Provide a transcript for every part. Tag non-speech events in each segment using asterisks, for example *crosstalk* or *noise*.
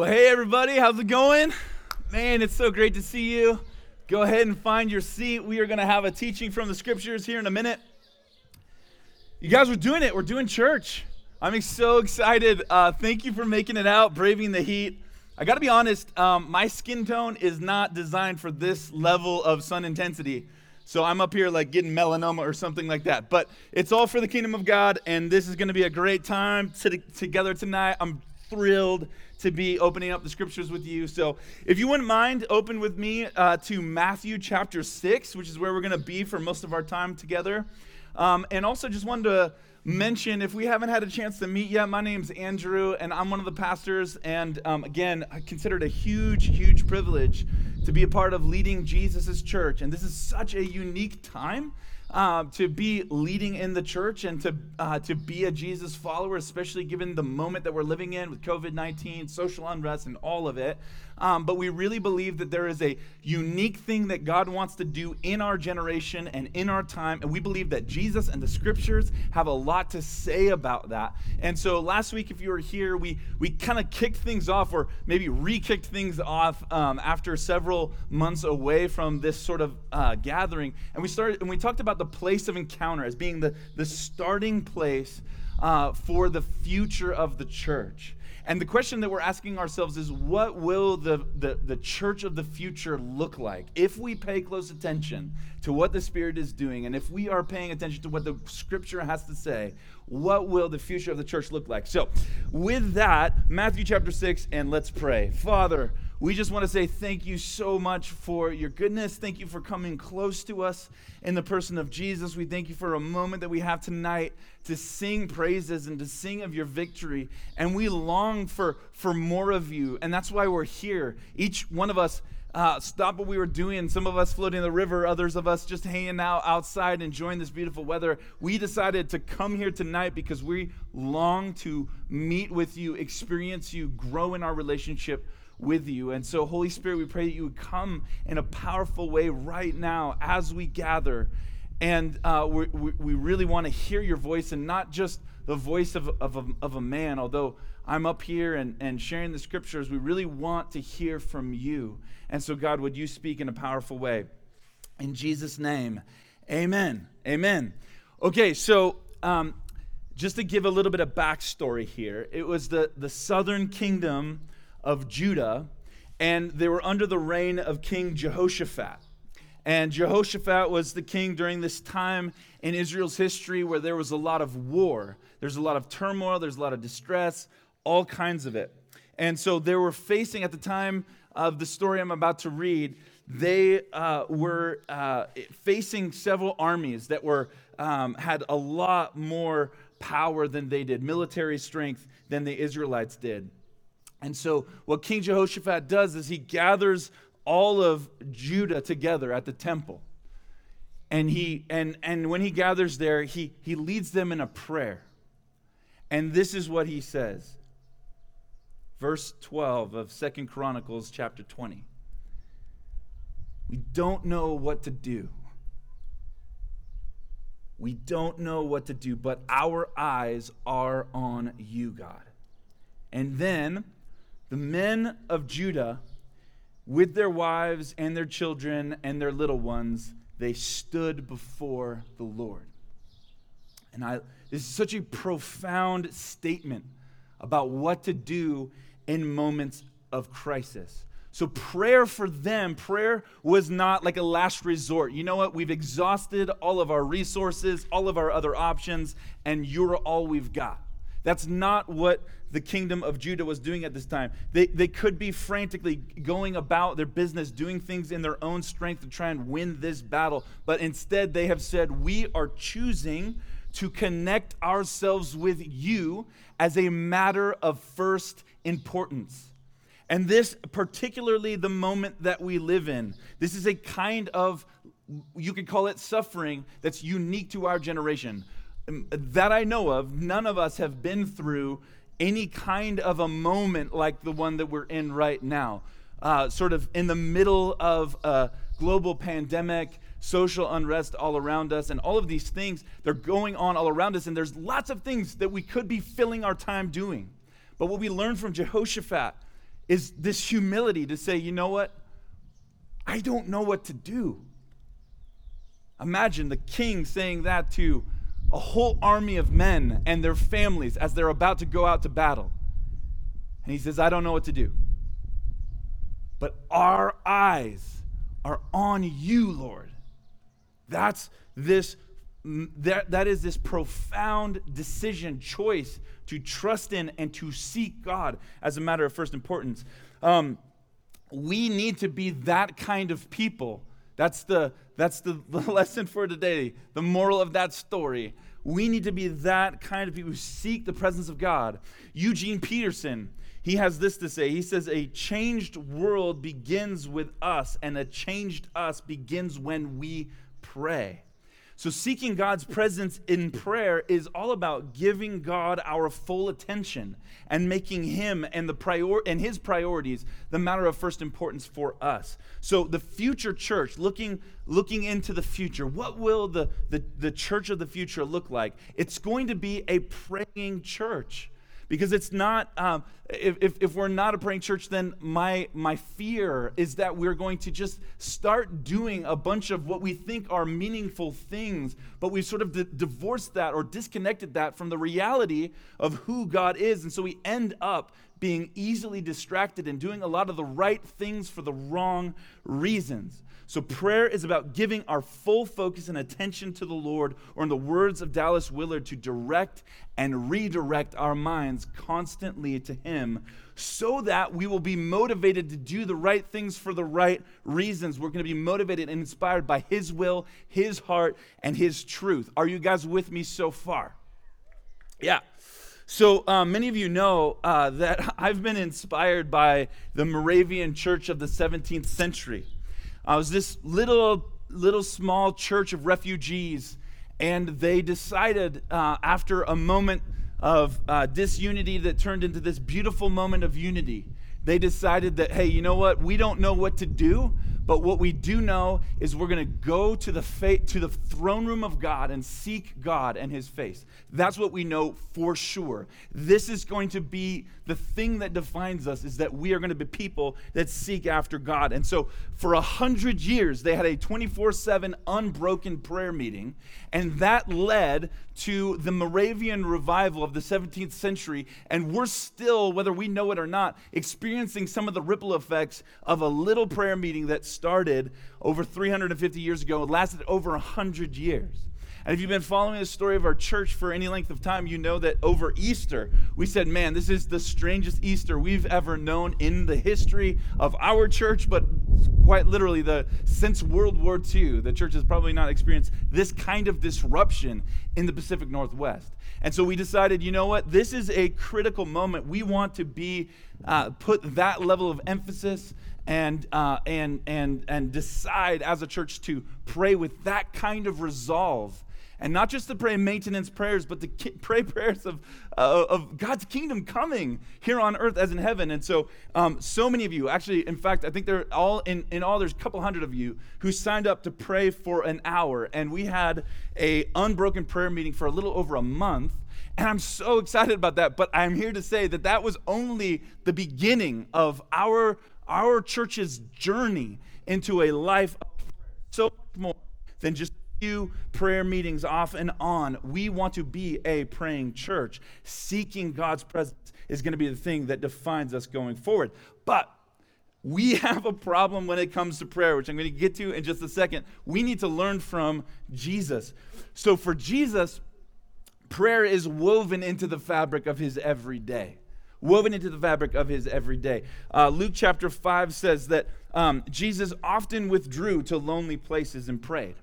Well, hey, everybody, how's it going? Man, it's so great to see you. Go ahead and find your seat. We are going to have a teaching from the scriptures here in a minute. You guys, we're doing it. We're doing church. I'm so excited. Uh, thank you for making it out, braving the heat. I got to be honest, um, my skin tone is not designed for this level of sun intensity. So I'm up here like getting melanoma or something like that. But it's all for the kingdom of God, and this is going to be a great time to, together tonight. I'm thrilled to be opening up the scriptures with you. So, if you wouldn't mind, open with me uh, to Matthew chapter 6, which is where we're going to be for most of our time together. Um, and also, just wanted to mention if we haven't had a chance to meet yet, my name's Andrew, and I'm one of the pastors. And um, again, I consider it a huge, huge privilege to be a part of leading Jesus' church. And this is such a unique time uh, to be leading in the church and to, uh, to be a Jesus follower, especially given the moment that we're living in with COVID 19, social unrest, and all of it. Um, but we really believe that there is a unique thing that God wants to do in our generation and in our time. And we believe that Jesus and the scriptures have a lot to say about that. And so last week, if you were here, we, we kind of kicked things off, or maybe re kicked things off um, after several months away from this sort of uh, gathering. And we started, and we talked about the place of encounter as being the, the starting place uh, for the future of the church. And the question that we're asking ourselves is what will the, the, the church of the future look like? If we pay close attention to what the Spirit is doing, and if we are paying attention to what the Scripture has to say, what will the future of the church look like? So, with that, Matthew chapter 6, and let's pray. Father, we just want to say thank you so much for your goodness. Thank you for coming close to us in the person of Jesus. We thank you for a moment that we have tonight to sing praises and to sing of your victory. And we long for, for more of you. And that's why we're here. Each one of us uh, stopped what we were doing. Some of us floating in the river, others of us just hanging out outside, enjoying this beautiful weather. We decided to come here tonight because we long to meet with you, experience you, grow in our relationship with you. And so, Holy Spirit, we pray that you would come in a powerful way right now as we gather. And uh, we, we really want to hear your voice and not just the voice of, of, a, of a man, although I'm up here and, and sharing the scriptures. We really want to hear from you. And so, God, would you speak in a powerful way? In Jesus' name, amen. Amen. Okay, so um, just to give a little bit of backstory here, it was the, the southern kingdom of Judah, and they were under the reign of King Jehoshaphat. And Jehoshaphat was the king during this time in Israel's history where there was a lot of war. There's a lot of turmoil, there's a lot of distress, all kinds of it. And so they were facing, at the time of the story I'm about to read, they uh, were uh, facing several armies that were, um, had a lot more power than they did, military strength than the Israelites did. And so, what King Jehoshaphat does is he gathers all of Judah together at the temple. And, he, and, and when he gathers there, he, he leads them in a prayer. And this is what he says. Verse 12 of Second Chronicles chapter 20. We don't know what to do. We don't know what to do, but our eyes are on you, God. And then the men of Judah, with their wives and their children and their little ones, they stood before the Lord. And I, this is such a profound statement about what to do in moments of crisis. So, prayer for them, prayer was not like a last resort. You know what? We've exhausted all of our resources, all of our other options, and you're all we've got. That's not what the kingdom of Judah was doing at this time. They, they could be frantically going about their business, doing things in their own strength to try and win this battle. But instead, they have said, We are choosing to connect ourselves with you as a matter of first importance. And this, particularly the moment that we live in, this is a kind of, you could call it suffering that's unique to our generation that I know of, none of us have been through any kind of a moment like the one that we're in right now. Uh, sort of in the middle of a global pandemic, social unrest all around us, and all of these things, they're going on all around us, and there's lots of things that we could be filling our time doing. But what we learned from Jehoshaphat is this humility to say, you know what? I don't know what to do. Imagine the king saying that to a whole army of men and their families as they're about to go out to battle. And he says, I don't know what to do. But our eyes are on you, Lord. That's this that, that is this profound decision, choice to trust in and to seek God as a matter of first importance. Um, we need to be that kind of people. That's the, that's *laughs* the, lesson for today, the moral of that story. We need to be that kind of people who seek the presence of God. Eugene Peterson, he has this to say. He says, A changed world begins with us, and a changed us begins when we pray. So, seeking God's presence in prayer is all about giving God our full attention and making Him and, the prior- and His priorities the matter of first importance for us. So, the future church, looking, looking into the future, what will the, the, the church of the future look like? It's going to be a praying church because it's not um, if, if, if, we're not a praying church then my my fear is that we're going to just start doing a bunch of what we think are meaningful things but we've sort of d- divorced that or disconnected that from the reality of who god is. And so we end up being easily distracted and doing a lot of the right things for the wrong reasons so, prayer is about giving our full focus and attention to the Lord, or in the words of Dallas Willard, to direct and redirect our minds constantly to Him so that we will be motivated to do the right things for the right reasons. We're going to be motivated and inspired by His will, His heart, and His truth. Are you guys with me so far? Yeah. So, um, many of you know uh, that *laughs* I've been inspired by the Moravian church of the 17th century. Uh, was this little, little small church of refugees, and they decided uh, after a moment of uh, disunity that turned into this beautiful moment of unity, they decided that, hey, you know what? We don't know what to do, but what we do know is we're going to go to the fa- to the throne room of God and seek God and his face. That's what we know for sure. This is going to be the thing that defines us is that we are going to be people that seek after God. And so for a hundred years, they had a 24-7 unbroken prayer meeting, and that led to the Moravian revival of the 17th century. And we're still, whether we know it or not, experiencing some of the ripple effects of a little prayer meeting that started over 350 years ago and lasted over 100 years. And if you've been following the story of our church for any length of time, you know that over Easter, we said, man, this is the strangest Easter we've ever known in the history of our church, but quite literally, the since World War II, the church has probably not experienced this kind of disruption in the Pacific Northwest. And so we decided, you know what? This is a critical moment. We want to be uh, put that level of emphasis and, uh, and, and, and decide as a church to pray with that kind of resolve and not just to pray maintenance prayers, but to ki- *laughs* pray prayers of, uh, of God's kingdom coming here on earth as in heaven. And so, um, so many of you, actually, in fact, I think they're all in, in all, there's a couple hundred of you who signed up to pray for an hour. And we had a unbroken prayer meeting for a little over a month. And I'm so *laughs* excited about that. But I'm here to say that that was only the beginning of our, our church's journey into a life of so much more than just few prayer meetings off and on. We want to be a praying church. Seeking God's presence is going to be the thing that defines us going forward. But we *laughs* have a problem when it comes to prayer, which I'm going to get to in just a second. We need to learn from Jesus. So for Jesus, prayer is woven into the fabric of his everyday. Woven into the fabric of his everyday. Uh, Luke chapter 5 says that um, Jesus often withdrew to lonely places and prayed.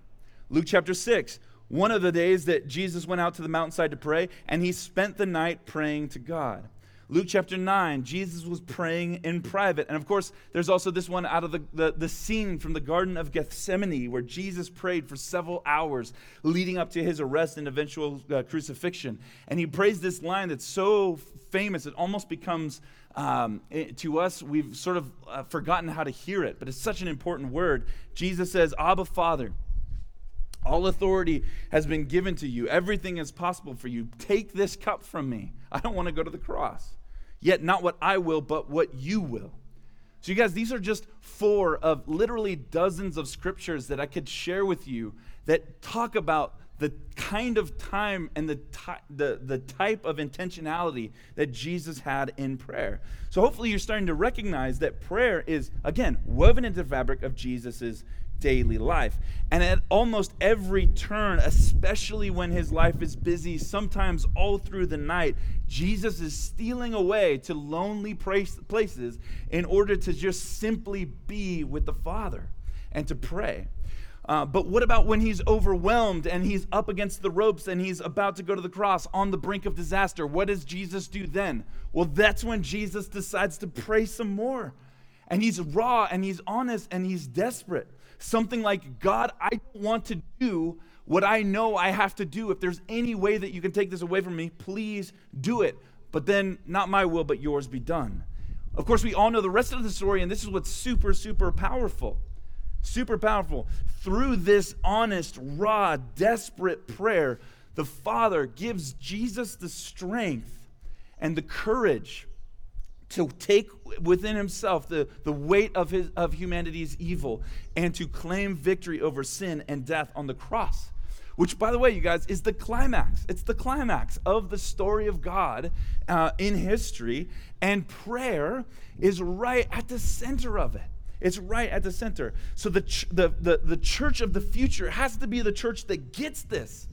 Luke chapter 6, one of the days that Jesus went out to the mountainside to pray, and he spent the night praying to God. Luke chapter 9, Jesus was praying in private. And of course, there's also this one out of the, the, the, scene from the Garden of Gethsemane where Jesus prayed for several hours leading up to his arrest and eventual uh, crucifixion. And he prays this line that's so famous, it almost becomes, um, it, to us, we've sort of uh, forgotten how to hear it, but it's such an important word. Jesus says, Abba, Father. All authority has been given to you. Everything is possible for you. Take this cup from me. I don't want to go to the cross. Yet not what I will, but what you will. So, you guys, these are just four of literally dozens of scriptures that I could share with you that talk about the kind of time and the, the, the type of intentionality that Jesus had in prayer. So, hopefully, you're starting to recognize that prayer is, again, woven into the fabric of Jesus's daily life. And at almost every turn, especially when his life is busy, sometimes all through the night, Jesus is stealing away to lonely places in order to just simply be with the Father and to pray. Uh, but what about when he's overwhelmed and he's up against the ropes and he's about to go to the cross on the brink of disaster? What does Jesus do then? Well, that's when Jesus decides to pray some more. And he's raw and he's honest and he's desperate. Something like, God, I don't want to do what I know I have to do. If there's any way that you can take this away from me, please do it. But then, not my will, but yours be done. Of course, we all know the rest of the story, and this is what's super, super powerful. Super powerful. Through this honest, raw, desperate prayer, the Father gives Jesus the strength and the courage to take within himself the, the weight of, his, of humanity's evil and to claim victory over sin and death on the cross. Which, by the way, you guys, is the climax. It's the climax of the story of God uh, in history, and prayer is right at the center of it. It's right at the center. So the, ch- the, the, the church of the future has to be the church that gets this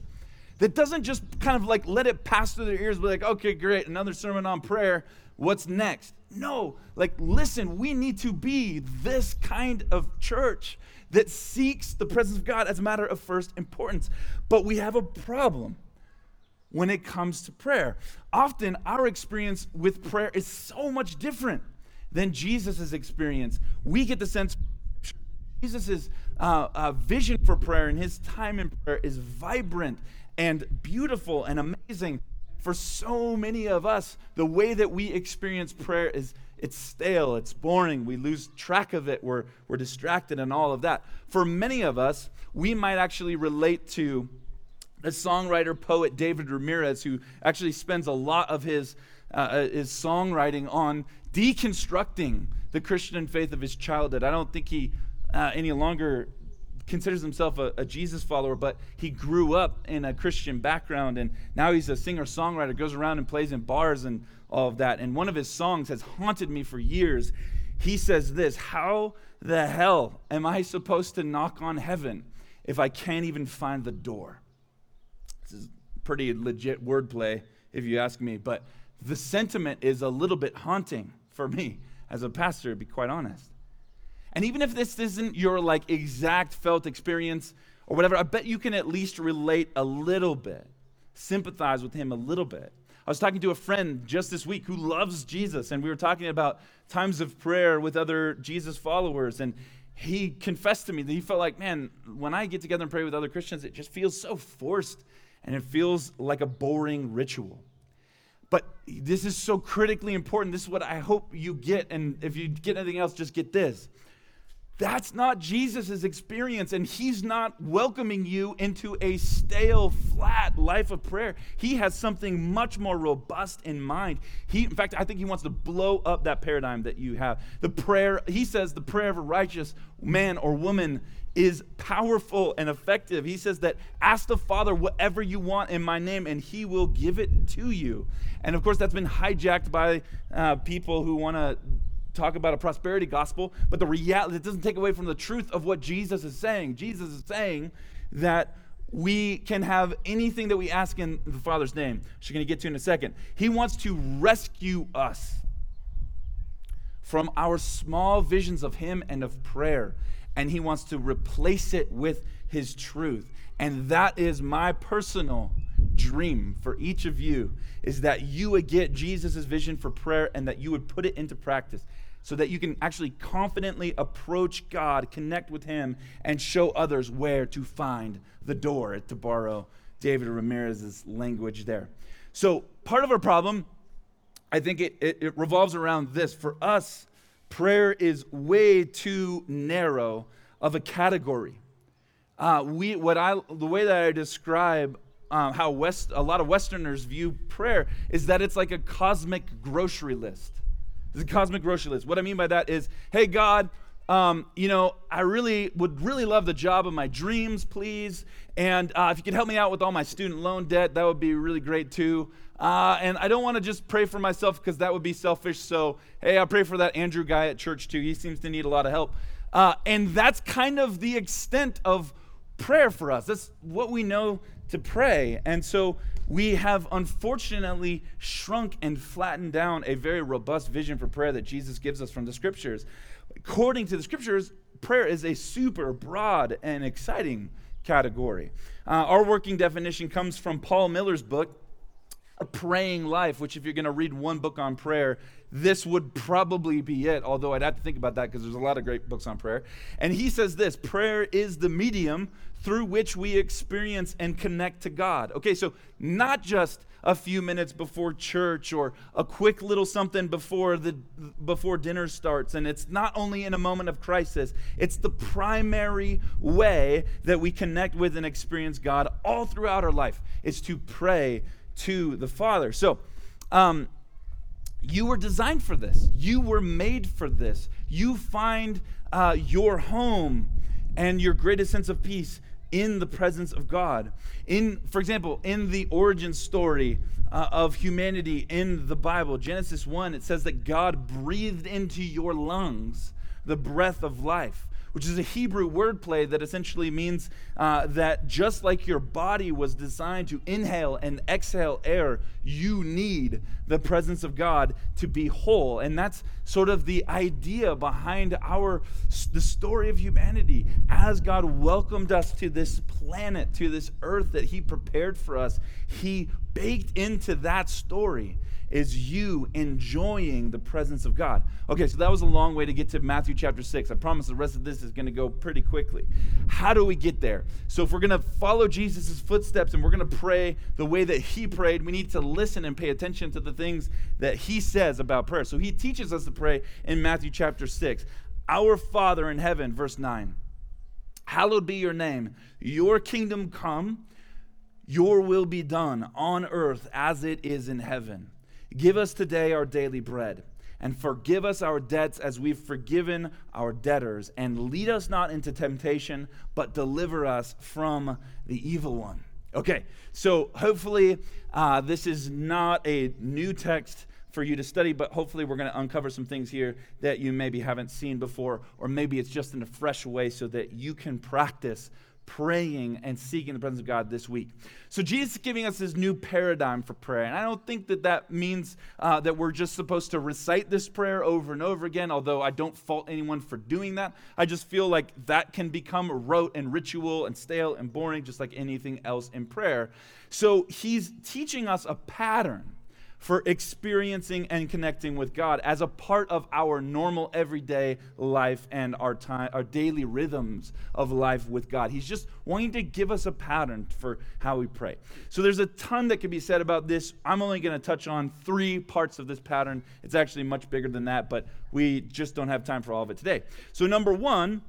that doesn't just kind of like let it pass through their ears, be like, okay, great, another sermon on prayer. What's next? No, like, listen, we need to be this kind of church that seeks the presence of God as a matter of first importance. But we have a problem when it comes to prayer. Often, our experience with prayer is so much different than Jesus' experience. We get the sense Jesus' uh, uh, vision for prayer and his time in prayer is vibrant and beautiful and amazing for so many of us, the way that we experience prayer is it's stale, it's boring, we lose track of it, we're, we're distracted, and all of that. For many of us, we might actually relate to the songwriter poet David Ramirez, who actually spends a lot of his, uh, uh, his songwriting on deconstructing the Christian faith of his childhood. I don't think he uh, any longer considers himself a, a, Jesus follower, but he grew up in a Christian background and now he's a singer songwriter, goes around and plays in bars and all of that. And one of his songs has haunted me for years. He says this How the hell am I supposed to knock on heaven if I can't even find the door? This is pretty legit wordplay, if you ask me, but the sentiment is a little bit haunting for me as a pastor, to be quite honest. And even if this isn't your like exact felt experience or whatever, I bet you can at least relate a little bit, sympathize with him a little bit. I was talking to a friend just this week who loves Jesus, and we were talking about times of prayer with other Jesus followers. And he confessed to me that he felt like, man, when I get together and pray with other Christians, it just feels so forced and it feels like a boring ritual. But this is so critically important. This is what I hope you get. And if you get anything else, just get this. That's not Jesus' experience, and he's not welcoming you into a stale, flat life of prayer. He has something much more robust in mind. He, in fact, I think he wants to blow up that paradigm that you have. The prayer, he says, the prayer of a righteous man or woman is powerful and effective. He says that ask the Father whatever you want in my name, and he will give it to you. And of course, that's been hijacked by uh, people who want to talk about a prosperity gospel, but the reality, it doesn't take away from the truth of what Jesus is saying. Jesus is saying that we can have anything that we ask in the Father's name, which we're going to get to in a second. He wants to rescue us from our small visions of Him and of prayer, and He wants to replace it with His truth. And that is my personal dream for each of you is that you would get Jesus' vision for prayer and that you would put it into practice so that you can actually confidently approach God, connect with Him, and show others where to find the door, to borrow David Ramirez's language there. So, part of our problem, I think it, it, it revolves around this. For us, prayer is way too narrow of a category. Uh, we, what I, the way that I describe uh, how West, a lot of Westerners view prayer is that it's like a cosmic grocery list. A cosmic grocery list. What I mean by that is, hey, God, um, you know, I really would really love the job of my dreams, please. And uh, if you could help me out with all my student loan debt, that would be really great too. Uh, and I don't want to just pray for myself because that would be selfish. So, hey, I pray for that Andrew guy at church too. He seems to need a lot of help. Uh, and that's kind of the extent of prayer for us. That's what we know to pray. And so we have unfortunately shrunk and flattened down a very robust vision for prayer that Jesus gives us from the scriptures. According to the scriptures, prayer is a super broad and exciting category. Uh, our working definition comes from Paul Miller's book, A Praying Life, which, if you're going to read one book on prayer, this would probably be it, although I'd have to think about that because there's a lot of great books on prayer. And he says this prayer is the medium through which we experience and connect to God. Okay, so not just a few minutes before church or a quick little something before the before dinner starts and it's not only in a moment of crisis it's the primary way that we connect with and experience god all throughout our life is to pray to the father so um, you were designed for this. You were made for this. You find uh, your home and your greatest sense of peace in the presence of God. In, for example, in the origin story uh, of humanity in the Bible, Genesis 1, it says that God breathed into your lungs the breath of life which is a Hebrew wordplay that essentially means uh, that just like your body was designed to inhale and exhale air, you need the presence of God to be whole. And that's sort of the idea behind our the story of humanity. As God welcomed us to this planet, to this earth that He prepared for us, He baked into that story is you enjoying the presence of God. Okay, so that was a long way to get to Matthew chapter 6. I promise the rest of this is going to go pretty quickly. How do we get there? So, if we're going to follow Jesus' footsteps and we're going to pray the way that he prayed, we need to listen and pay attention to the things that he says about prayer. So, he teaches us to pray in Matthew chapter 6. Our Father in heaven, verse 9. Hallowed be your name. Your kingdom come. Your will be done on earth as it is in heaven. Give us today our daily bread, and forgive us our debts as we've forgiven our debtors, and lead us not into temptation, but deliver us from the evil one. Okay, so hopefully uh, this is not a new text for you to study, but hopefully we're going to uncover some things here that you maybe haven't seen before, or maybe it's just in a fresh way so that you can practice praying and seeking the presence of God this week. So, Jesus is giving us this new paradigm for prayer. And I don't think that that means uh, that we're just supposed to recite this prayer over and over again, although I don't fault anyone for doing that. I just feel like that can become rote and ritual and stale and boring, just like anything else in prayer. So, he's teaching us a pattern for experiencing and connecting with God as a part of our normal everyday life and our time our daily rhythms of life with God. He's just wanting to give us a pattern for how we pray. So there's a ton that can be said about this. I'm only going to touch on 3 parts of this pattern. It's actually much bigger than that, but we just don't have time for all of it today. So number 1,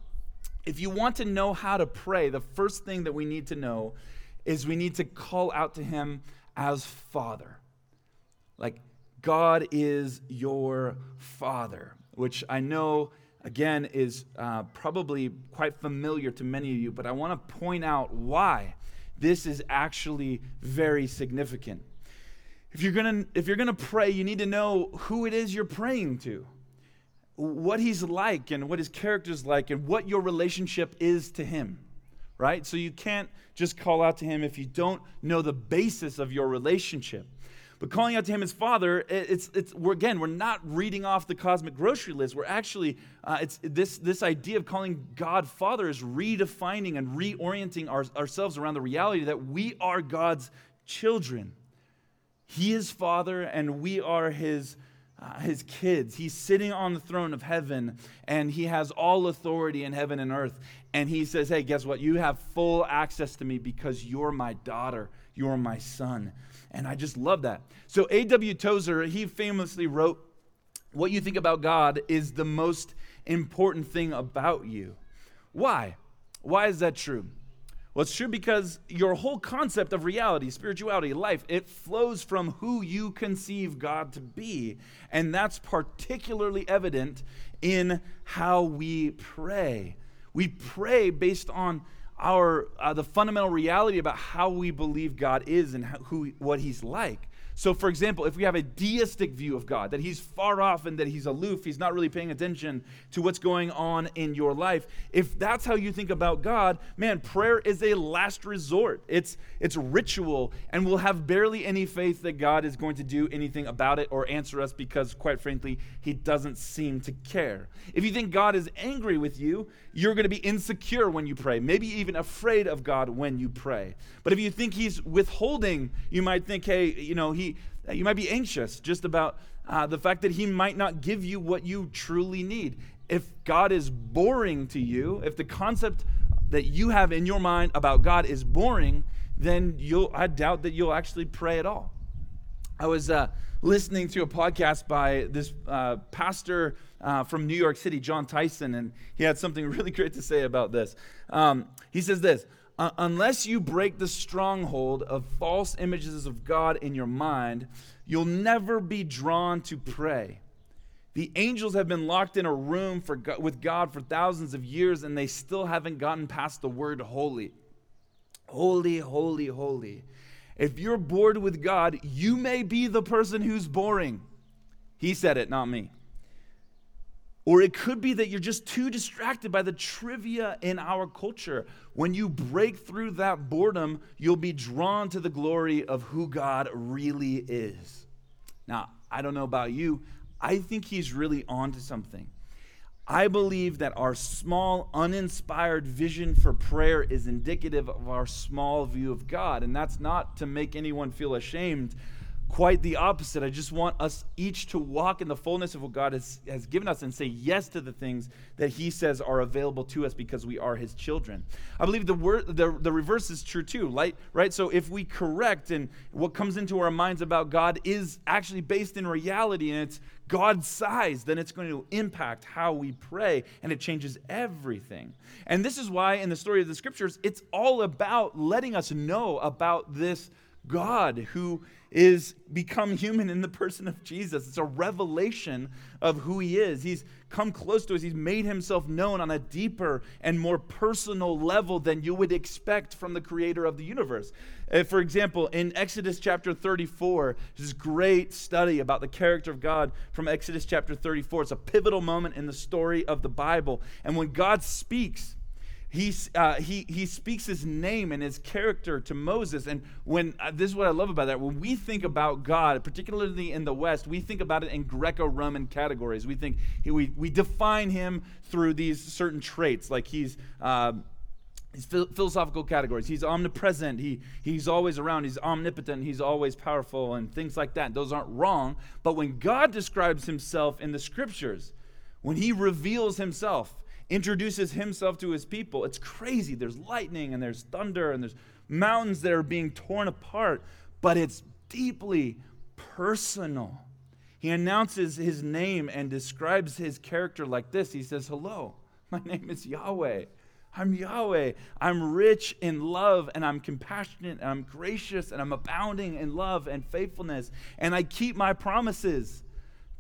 if you want to know how to pray, the first thing that we need to know is we need to call out to him as Father. Like, God is your Father, which I know, again, is uh, probably quite familiar to many of you, but I want to point out why this is actually very significant. If you're gonna, if you're gonna pray, you need to know who it is you're praying to, what he's like, and what his character is like, and what your relationship is to him right? So you can't just call out to him if you don't know the basis of your relationship. But calling out to him as Father, it's, it's, we're, again, we're not reading off the cosmic grocery list. We're actually, uh, it's this, this idea of calling God Father is redefining and reorienting our, ourselves around the reality that we are God's children. He is Father, and we are His, uh, his kids. He's sitting on the throne of heaven, and He has all authority in heaven and earth. And He says, Hey, guess what? You have full access to me because you're my daughter, you're my son. And I just love that. So A.W. Tozer, he famously wrote, What you think about God is the most important thing about you. Why? Why is that true? Well, it's true because your whole concept of reality, spirituality, life, it flows from who you conceive God to be. And that's particularly evident in how we pray. We pray based on our uh, the fundamental reality about how we believe God is and how, who what he's like. So, for example, if we have a deistic view of God, that He's far off and that He's aloof, He's not really paying attention to what's going on in your life, if that's how you think about God, man, prayer is a last resort. It's, it's ritual, and we'll have barely any faith that God is going to do anything about it or answer us because, quite frankly, He doesn't seem to care. If you think God is angry with you, you're going to be insecure when you pray, maybe even afraid of God when you pray. But if you think He's withholding, you might think, hey, you know, He you might be anxious just about uh, the fact that He might not give you what you truly need. If God is boring to you, if the concept that you have in your mind about God is boring, then you'll, I doubt that you'll actually pray at all. I was uh, listening to a podcast by this uh, pastor uh, from New York City, John Tyson, and he had something *laughs* really great to say about this. Um, he says this uh, unless you break the stronghold of false images of God in your mind, you'll never be drawn to pray. The angels have been locked in a room for with God for thousands of years, and they still haven't gotten past the word holy. Holy, holy, holy. If you're bored with God, you may be the person who's boring. He said it, not me. Or it could be that you're just too distracted by the trivia in our culture. When you break through that boredom, you'll be drawn to the glory of who God really is. Now, I don't know about you, I think he's really on to something. I believe that our small, uninspired vision for prayer is indicative of our small view of God. And that's not to make anyone feel ashamed Quite the opposite. I just want us each to walk in the fullness of what God has, has given us and say yes to the things that He says are available to us because we are His children. I believe the word the, the reverse is true too, right? right? So if we correct and what comes into our minds about God is actually based in reality and it's God's size, then it's going to impact how we pray and it changes everything. And this is why in the story of the scriptures, it's all about letting us know about this God who is become human in the person of Jesus. It's a revelation of who he is. He's come close to us. He's made himself known on a deeper and more personal level than you would expect from the creator of the universe. Uh, for example, in Exodus chapter 34, this great study about the character of God from Exodus chapter 34. It's a pivotal moment in the story of the Bible. And when God speaks, he, uh, he, he speaks his name and his character to Moses. And when uh, this is what I love about that, when we think about God, particularly in the West, we think about it in Greco Roman categories. We think he, we, we define him through these certain traits, like he's. Uh, philosophical categories. He's omnipresent. He, he's always around. He's omnipotent. He's always powerful, and things like that. Those aren't wrong. But when God describes himself in the scriptures, when he reveals himself, introduces himself to his people. It's crazy. There's lightning and there's thunder and there's mountains that are being torn apart, but it's deeply personal. He announces his name and describes his character like this He says, Hello, my name is Yahweh. I'm Yahweh. I'm rich in love and I'm compassionate and I'm gracious and I'm abounding in love and faithfulness and I keep my promises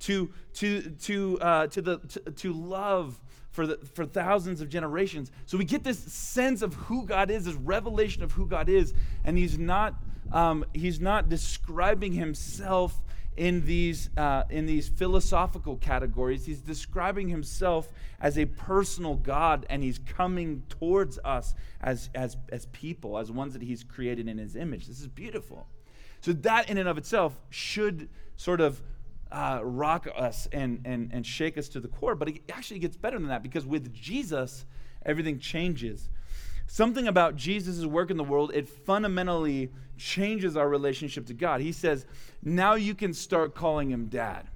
to, to, to, uh, to, the, to, to love for, the, for thousands of generations. So we get this sense of who God is, this revelation of who God is, and he's not, um, he's not describing himself in these, uh, in these philosophical categories. He's describing himself as a personal God, and he's coming towards us as, as, as people, as ones that he's created in his image. This is beautiful. So that in and of itself should sort of uh, rock us and, and, and shake us to the core, but it actually gets better than that because with Jesus, everything changes. Something about Jesus' work in the world, it fundamentally changes our relationship to God. He says, now you can start calling him dad.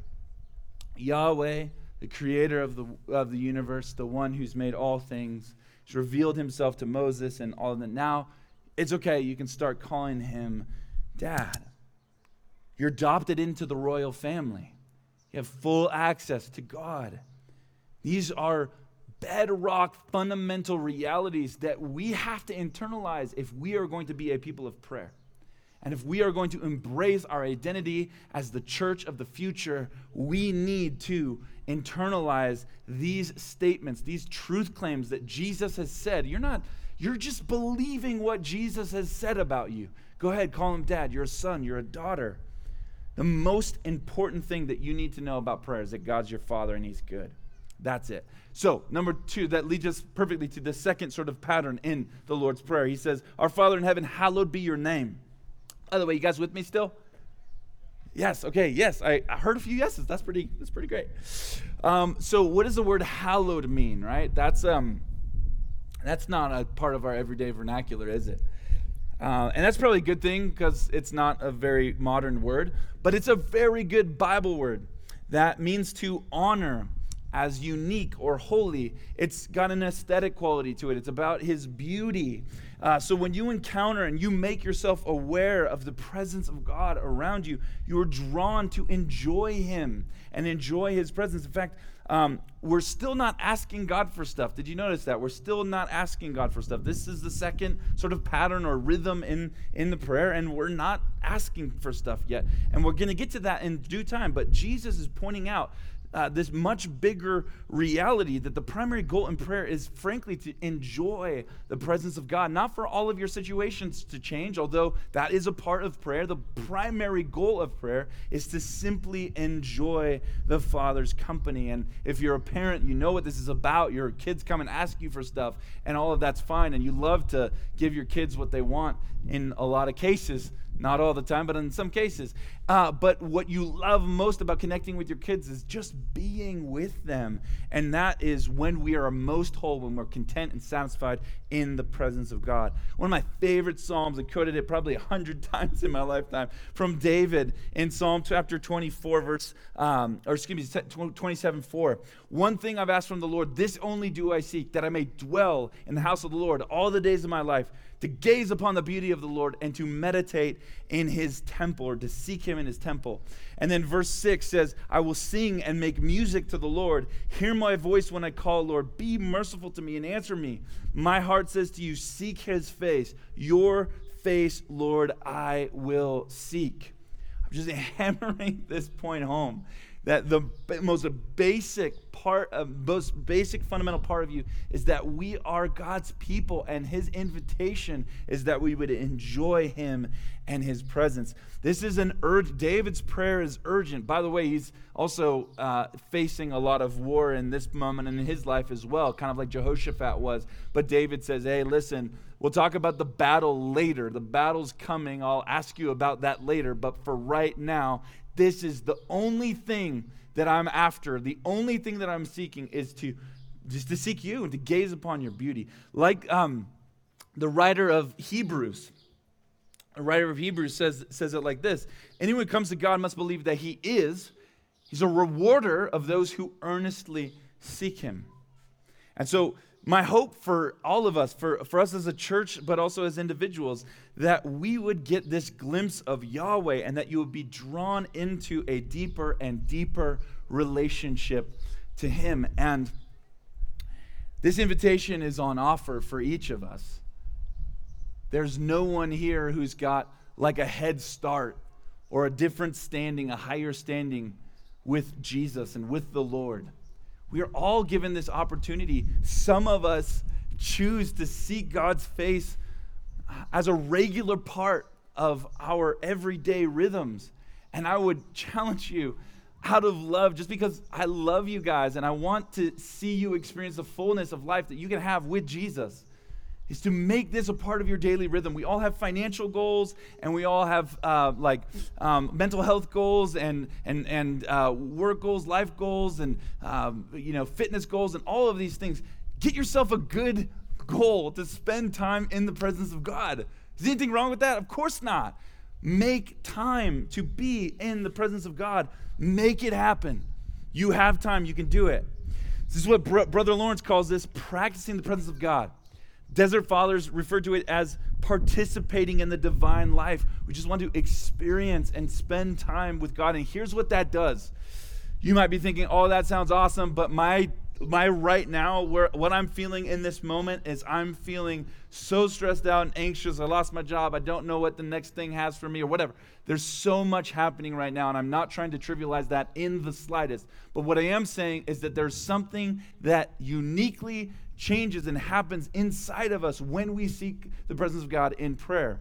Yahweh, the creator of the, of the universe, the one who's made all things, has revealed himself to Moses and all of that. Now it's okay, you can start calling him dad. You're adopted into the royal family. You have full access to God. These are bedrock fundamental realities that we have to internalize if we are going to be a people of prayer. And if we are going to embrace our identity as the church of the future, we need to internalize these statements, these truth claims that Jesus has said. You're not, you're just believing what Jesus has said about you. Go ahead, call him dad. You're a son, you're a daughter. The most important thing that you need to know about prayer is that God's your father and he's good. That's it. So, number two, that leads us perfectly to the second sort of pattern in the Lord's Prayer. He says, Our Father in heaven, hallowed be your name. By the way, you guys with me still? Yes, okay, yes. I, I heard a few yeses. That's pretty, that's pretty great. Um, so what does the word hallowed mean, right? That's um that's not a part of our everyday vernacular, is it? Uh, and that's probably a good thing because it's not a very modern word, but it's a very good Bible word that means to honor as unique or holy. It's got an aesthetic quality to it, it's about his beauty. Uh, so when you encounter and you make yourself aware of the presence of God around you, you're drawn to enjoy him and enjoy his presence. In fact, um, we're still not asking God for stuff. Did you notice that? We're still not asking God for stuff. This is the second sort of pattern or rhythm in, in the prayer, and we're not asking for stuff yet. And we're going to get to that in due time. But Jesus is pointing out uh, this much bigger reality that the primary goal in prayer is, frankly, to enjoy the presence of God. Not for all of your situations to change, although that is a part of prayer. The primary goal of prayer is to simply enjoy the Father's company. And if you're a parent, you know what this is about. Your kids come and ask you for stuff, and all of that's fine. And you love to give your kids what they want in a lot of cases. Not all the time, but in some cases. Uh, but what you love most about connecting with your kids is just being with them. And that is when we are most whole, when we're content and satisfied in the presence of God. One of my favorite Psalms, I quoted it probably a hundred *laughs* times in my lifetime, from David in Psalm chapter 24, verse, um, or excuse me, 27 4. One thing I've asked from the Lord, this only do I seek, that I may dwell in the house of the Lord all the days of my life to gaze upon the beauty of the Lord and to meditate in his temple or to seek him in his temple. And then verse 6 says, I will sing and make music to the Lord. Hear my voice when I call, Lord. Be merciful to me and answer me. My heart says to you, Seek his face. Your face, Lord, I will seek. I'm just *laughs* hammering this point home that the most basic part of most basic fundamental part of you is that we are God's people and his invitation is that we would enjoy him and his presence. This is an urgent David's prayer is urgent. By the way, he's also uh, facing a lot of war in this moment in his life as well, kind of like Jehoshaphat was. But David says, "Hey, listen, We'll talk about the battle later. The battle's coming. I'll ask you about that later. But for right now, this is the only thing that I'm after. The only thing that I'm seeking is to just to seek you and to gaze upon your beauty. Like um, the writer of Hebrews, the writer of Hebrews says, says it like this Anyone who comes to God must believe that He is, He's a rewarder of those who earnestly seek Him. And so my hope for all of us, for, for us as a church, but also as individuals, that we would get this glimpse of Yahweh and that you would be drawn into a deeper and deeper relationship to Him. And this invitation is on offer for each of us. There's no one here who's got like a head start or a different standing, a higher standing with Jesus and with the Lord. We are all given this opportunity. Some of us choose to seek God's face as a regular part of our everyday rhythms. And I would challenge you out of love, just because I love you guys and I want to see you experience the fullness of life that you can have with Jesus is to make this a part of your daily rhythm. We all have financial goals, and we all have uh, like um, mental health goals, and and and uh, work goals, life goals, and um, you know fitness goals, and all of these things. Get yourself a good goal to spend time in the presence of God. Is anything wrong with that? Of course not. Make time to be in the presence of God. Make it happen. You have time. You can do it. This is what Br- Brother Lawrence calls this practicing the presence of God. Desert fathers refer to it as participating in the divine life. We just want to experience and spend time with God. And here's what that does. You might be thinking, oh, that sounds awesome, but my my right now, where what I'm feeling in this moment is I'm feeling so stressed out and anxious. I lost my job. I don't know what the next thing has for me or whatever. There's so much happening right now, and I'm not trying to trivialize that in the slightest. But what I am saying is that there's something that uniquely changes and happens inside of us when we seek the presence of God in prayer.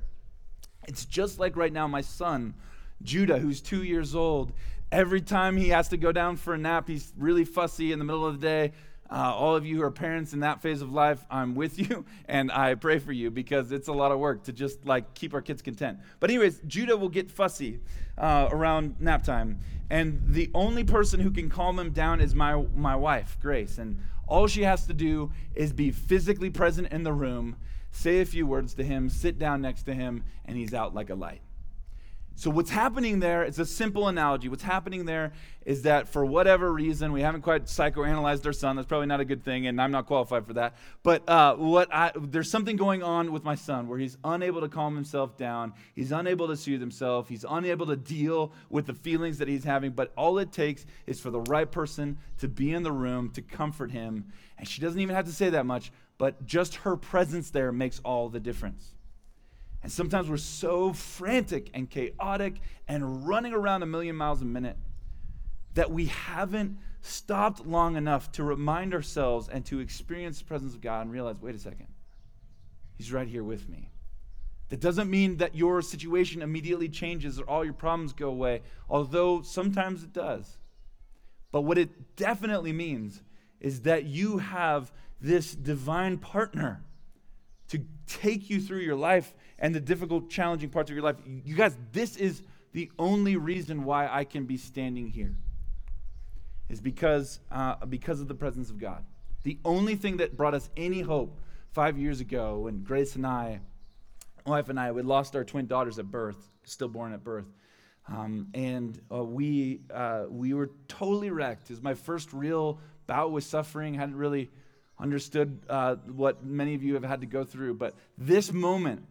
It's just like right now, my son, Judah, who's two years old, Every time he has to go down for a nap, he's really fussy in the middle of the day. Uh, all of you who are parents in that phase of life, I'm with you *laughs* and I pray for you because it's a lot of work to just like keep our kids content. But, anyways, Judah will get fussy uh, around nap time. And the only person who can calm him down is my, my wife, Grace. And all she has to do is be physically present in the room, say a few words to him, sit down next to him, and he's out like a light. So, what's happening there, it's a simple analogy. What's happening there is that for whatever reason, we haven't quite psychoanalyzed our son. That's probably not a good thing, and I'm not qualified for that. But uh, what I, there's something going on with my son where he's unable to calm himself down. He's unable to soothe himself. He's unable to deal with the feelings that he's having. But all it takes is for the right person to be in the room to comfort him. And she doesn't even have to say that much, but just her presence there makes all the difference. And sometimes we're so frantic and chaotic and running around a million miles a minute that we haven't stopped long enough to remind ourselves and to experience the presence of God and realize wait a second, He's right here with me. That doesn't mean that your situation immediately changes or all your problems go away, although sometimes it does. But what it definitely means is that you have this divine partner to take you through your life and the difficult, challenging parts of your life. You guys, this is the only reason why I can be standing here. Is because, uh, because of the presence of God. The only thing that brought us any hope five years ago when Grace and I, wife and I, we lost our twin daughters at birth, stillborn at birth. Um, and uh, we, uh, we were totally wrecked. It was my first real bout with suffering. Hadn't really understood uh, what many of you have had to go through. But this moment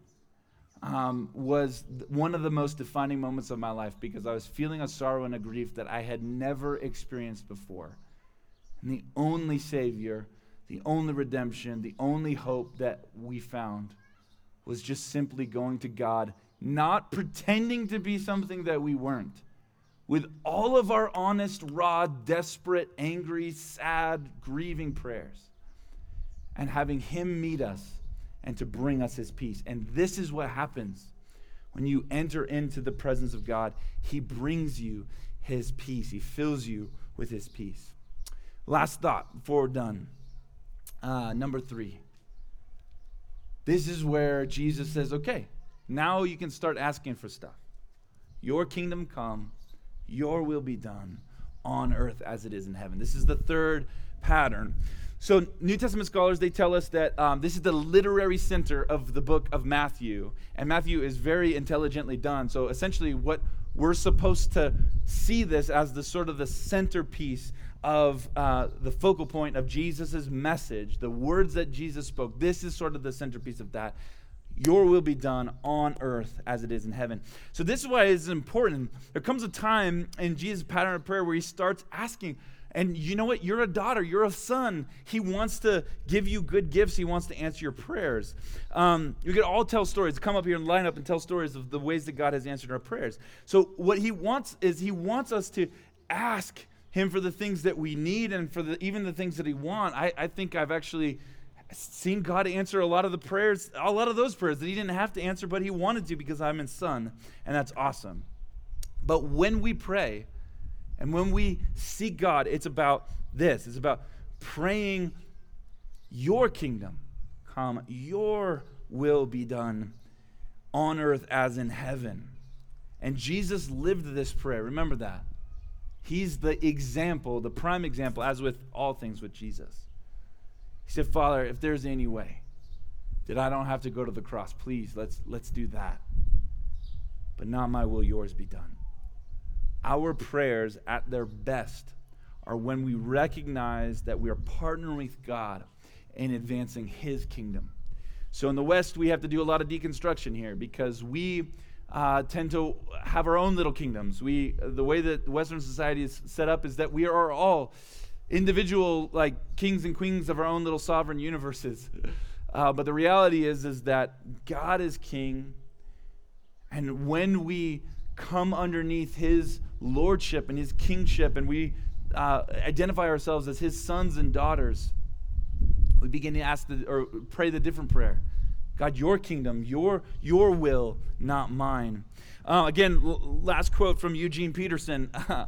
um, was one of the most defining moments of my life because I was feeling a sorrow and a grief that I had never experienced before. And the only Savior, the only redemption, the only hope that we found was just simply going to God, not pretending to be something that we weren't. With all of our honest, raw, desperate, angry, sad, grieving prayers, and having Him meet us and to bring us his peace. And this is what happens when you enter into the presence of God. He brings you his peace, he fills you with his peace. Last thought before we're done. Uh, number three. This is where Jesus says, okay, now you can start asking for stuff. Your kingdom come, your will be done on earth as it is in heaven. This is the third pattern. So, New Testament scholars they tell us that um, this is the literary center of the book of Matthew, and Matthew is very intelligently done. So, essentially, what we're supposed to see this as the sort of the centerpiece of uh, the focal point of Jesus' message, the words that Jesus spoke. This is sort of the centerpiece of that. Your will be done on earth as it is in heaven. So, this is why it's important. There comes a time in Jesus' pattern of prayer where he starts asking, and you know what? You're a daughter, you're a son. He wants to give you good gifts, He wants to answer your prayers. Um, you could all tell stories, come up here and line up and tell stories of the ways that God has answered our prayers. So, what He wants is He wants us to ask Him for the things that we need and for the, even the things that He wants. I, I think I've actually seen God answer a lot of the prayers, a lot of those prayers that He didn't have to answer, but He wanted to because I'm His son, and that's awesome. But when we pray, and when we seek God, it's about this it's about praying, Your kingdom come, Your will be done on earth as in heaven. And Jesus lived this prayer. Remember that. He's the example, the prime example, as with all things with Jesus. He said, Father, if there's any way that I don't have to go to the cross, please, let's, let's do that. But not my will, yours be done. Our prayers at their best are when we recognize that we are partnering with God in advancing His kingdom. So in the West, we have to do a lot of deconstruction here because we uh, tend to have our own little kingdoms. We, the way that Western society is set up is that we are all individual like kings and queens of our own little sovereign universes. Uh, but the reality is, is that God is king. And when we come underneath his lordship and his kingship and we uh, identify ourselves as his sons and daughters, we begin to ask the, or pray the different prayer. God, your kingdom, your, your will, not mine. Uh, again, l- last quote from Eugene Peterson. *laughs*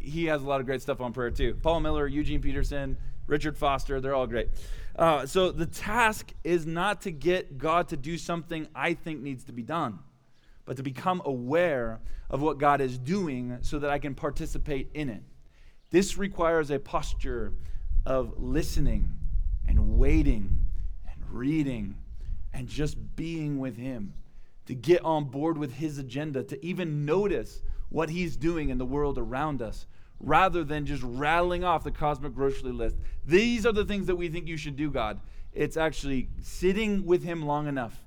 he has a lot of great stuff on prayer too. Paul Miller, Eugene Peterson, Richard Foster, they're all great. Uh, so the task is not to get God to do something I think needs to be done, but to become aware of what God is doing so that I can participate in it. This requires a posture of listening and waiting and reading and just being with Him, to get on board with His agenda, to even notice what He's doing in the world around us, rather than just rattling off the cosmic grocery list. These are the things that we think you should do, God. It's actually sitting with Him long enough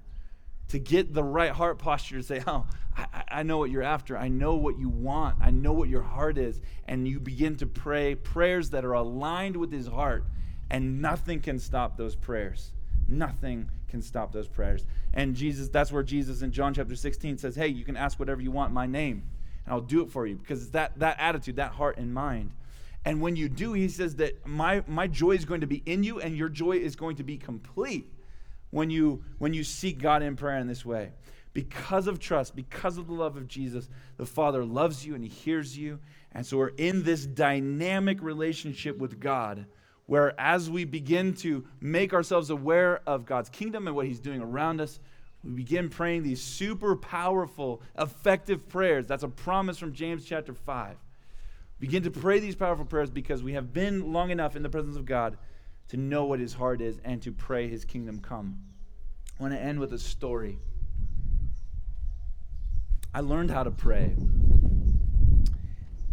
to get the right heart posture to say, Oh, I, I, know what you're after. I know what you want. I know what your heart is. And you begin to pray prayers that are aligned with His heart, and nothing can stop those prayers. Nothing can stop those prayers. And Jesus, that's where Jesus in John chapter 16 says, Hey, you can ask whatever you want my name, and I'll do it for you. Because it's that, that attitude, that heart and mind. And when you do, he says that my, my joy is going to be in you, and your joy is going to be complete when you when you seek God in prayer in this way. Because of trust, because of the love of Jesus, the Father loves you and he hears you. And so we're in this dynamic relationship with God where as we begin to make ourselves aware of God's kingdom and what He's doing around us, we begin praying these super powerful, effective prayers. That's a promise from James chapter 5. Begin to pray these powerful prayers because we have been long enough in the presence of God to know what His heart is and to pray His kingdom come. I want to end with a story. I learned how to pray.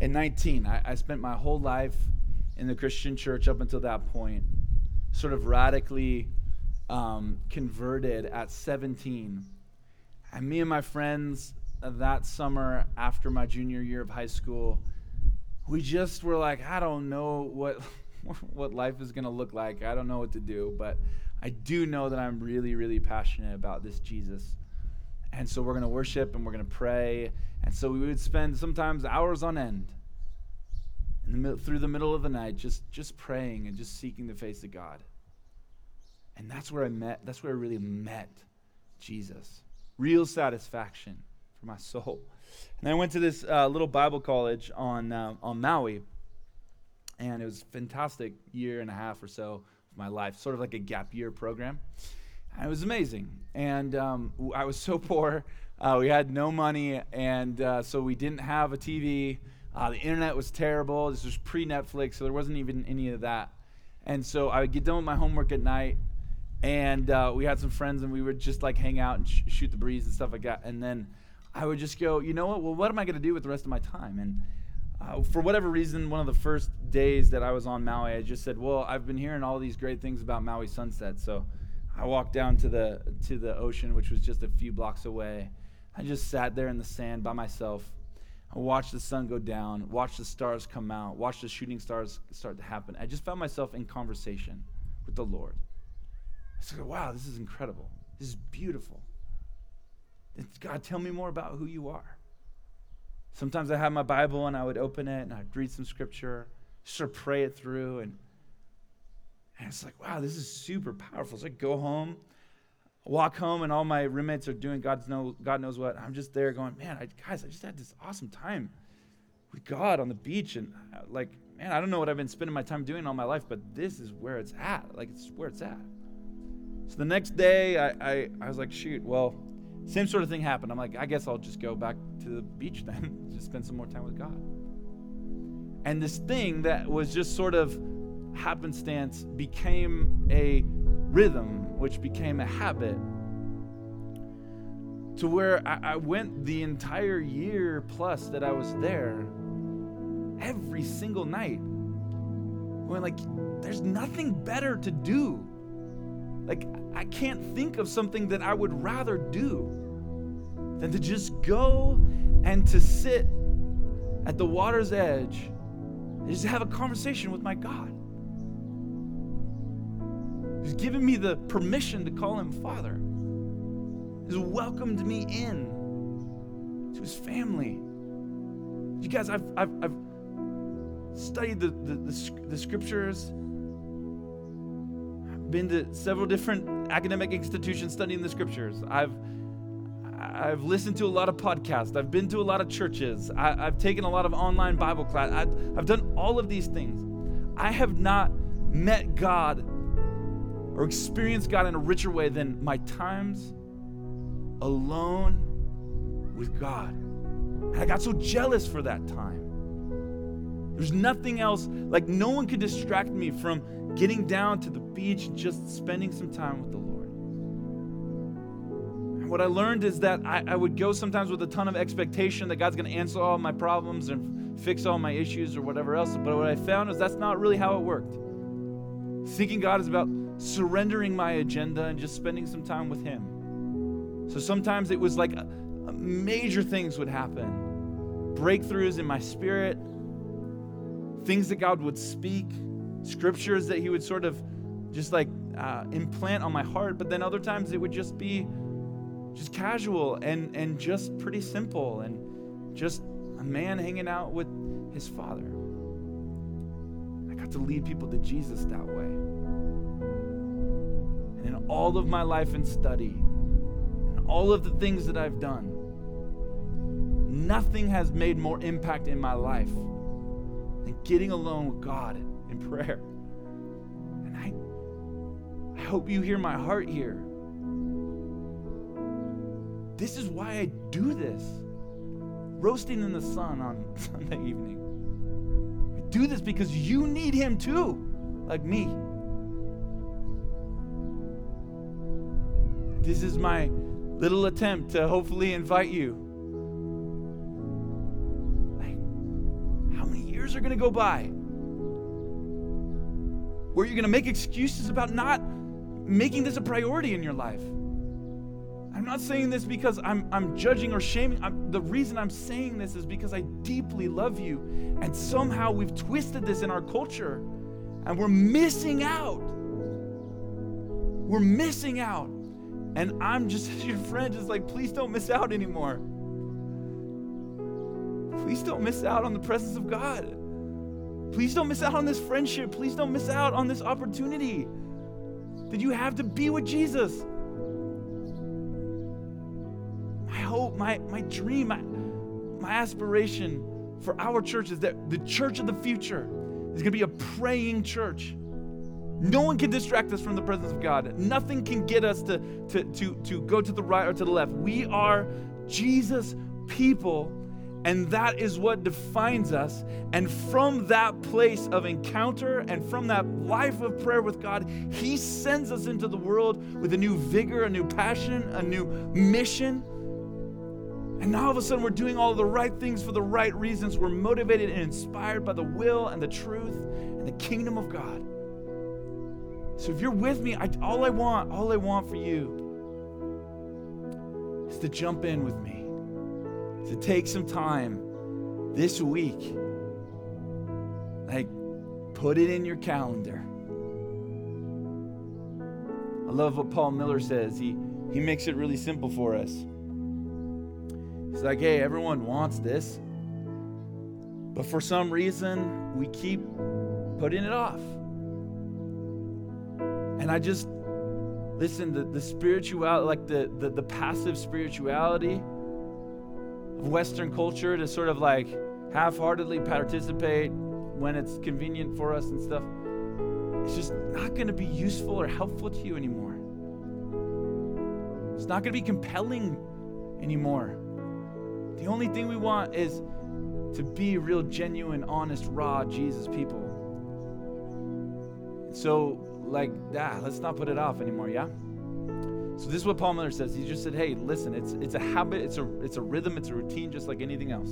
In 19, I, I spent my whole life in the Christian church up until that point, sort of radically um, converted at 17. And me and my friends that summer after my junior year of high school, we just were like, I don't know what *laughs* what life is going to look like. I don't know what to do, but I do know that I'm really, really passionate about this Jesus. And so we're going to worship and we're going to pray. And so we would spend sometimes hours on end the, through the middle of the night, just, just praying and just seeking the face of God. And that's where I met, that's where I really met Jesus. Real satisfaction for my soul. And I went to this uh, little Bible college on, uh, on Maui, and it was a fantastic year and a half or so of my life, sort of like a gap year program. And it was amazing. And um, I was so *laughs* poor. Uh, we had no money, and uh, so we didn't have a TV. Uh, the internet was terrible. This was pre Netflix, so there wasn't even any of that. And so I would get done with my homework at night, and uh, we had some friends, and we would just like hang out and sh- shoot the breeze and stuff like that. And then I would just go, you know what? Well, what am I going to do with the rest of my time? And uh, for whatever reason, one of the first days that I was on Maui, I just said, well, I've been hearing all these great things about Maui sunset, so I walked down to the to the ocean, which was just a few blocks away. I just sat there in the sand by myself I watched the sun go down, watched the stars come out, watched the shooting stars start to happen. I just found myself in conversation with the Lord. I said, wow, this is incredible. This is beautiful. God, tell me more about who you are. Sometimes I have my Bible and I would open it and I'd read some scripture, sort of pray it through, and, and it's like, wow, this is super powerful. So I go home walk home and all my roommates are doing God's know, God knows what. I'm just there going, man, I, guys, I just had this awesome time with God on the beach. And uh, like, man, I don't know what I've been spending my time doing all my life, but this is where it's at. Like, it's where it's at. So the next day, I, I, I was like, shoot, well, same sort of thing happened. I'm like, I guess I'll just go back to the beach then, *laughs* just spend some more time with God. And this thing that was just sort of happenstance became a rhythm, which became a habit, to where I, I went the entire year plus that I was there every single night. Going like, there's nothing better to do. Like, I can't think of something that I would rather do than to just go and to sit at the water's edge and Just have a conversation with my God. He's given me the permission to call him Father. He's welcomed me in to his family. You guys, I've, I've, I've studied the, the, the, the scriptures. Been to several different academic institutions studying the scriptures. I've I've listened to a lot of podcasts. I've been to a lot of churches. I, have taken a lot of online Bible class. I, I've done all of these things. I have not met God or experienced God in a richer way than my times alone with God. And I got so jealous for that time. There's nothing else, like, no one could distract me from getting down to the beach and just spending some time with the Lord. And what I learned is that I, I would go sometimes with a ton of expectation that God's going to answer all my problems and fix all my issues or whatever else. But what I found is that's not really how it worked. Seeking God is about surrendering my agenda and just spending some time with Him. So sometimes it was like a, a major things would happen breakthroughs in my spirit, things that God would speak, scriptures that He would sort of just like uh, implant on my heart. But then other times it would just be just casual and, and just pretty simple and just a man hanging out with his father. I got to lead people to Jesus that way. And in all of my life and study, and all of the things that I've done, nothing has made more impact in my life than getting alone with God in prayer. And I, I hope you hear my heart here. This is why I do this. Roasting in the sun on *laughs* Sunday evening. I do this because you need Him too, like me. This is my little attempt to hopefully invite you. Like, how many years are going to go by where you're going to make excuses about not making this a priority in your life? I'm not saying this because I'm, I'm judging or shaming. I'm, the reason I'm saying this is because I deeply love you. And somehow we've twisted this in our culture and we're missing out. We're missing out. And I'm just *laughs* your friend, just like, please don't miss out anymore. Please don't miss out on the presence of God. Please don't miss out on this friendship. Please don't miss out on this opportunity that you have to be with Jesus. My hope, my, my dream, my, my aspiration for our church is that the church of the future is going to be a praying church no one can distract us from the presence of God. Nothing can get us to, to, to, to go to the right or to the left. We are Jesus people, and that is what defines us. And from that place of encounter and from that life of prayer with God, He sends us into the world with a new vigor, a new passion, a new mission. And now all of a sudden, we're doing all the right things for the right reasons. We're motivated and inspired by the will and the truth and the kingdom of God. So if you're with me, I, all I want, all I want for you is to jump in with me, to take some time this week. Like, put it in your calendar. I love what Paul Miller says. He, he makes it really simple for us. He's like, hey, everyone wants this, but for some reason, we keep putting it off. And I just, listen, the, the spirituality, like the, the, the passive spirituality Western culture to sort of like half heartedly participate when it's convenient for us and stuff, it's just not going to be useful or helpful to you anymore. It's not going to be compelling anymore. The only thing we want is to be real, genuine, honest, raw Jesus people. So like that. Let's not put it off anymore, yeah? So this is what Paul Miller says. He just said, "Hey, listen, it's it's a habit, it's a it's a rhythm, it's a routine just like anything else.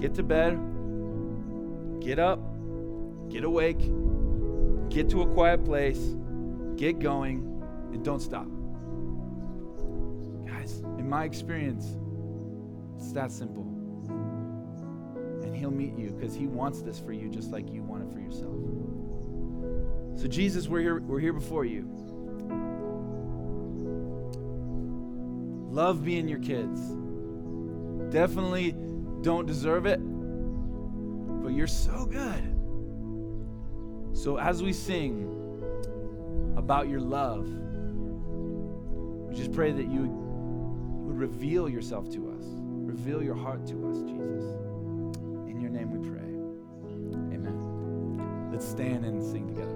Get to bed, get up, get awake, get to a quiet place, get going, and don't stop." Guys, in my experience, it's that simple. And He'll meet you because He wants this for you just like you want it for yourself. So, Jesus, we're here, we're here before you. Love being your kids. Definitely don't deserve it, but you're so good. So, as we sing about your love, we just pray that you would reveal yourself to us, reveal your heart to us, Jesus. In your name we pray. Amen. Let's stand and sing together.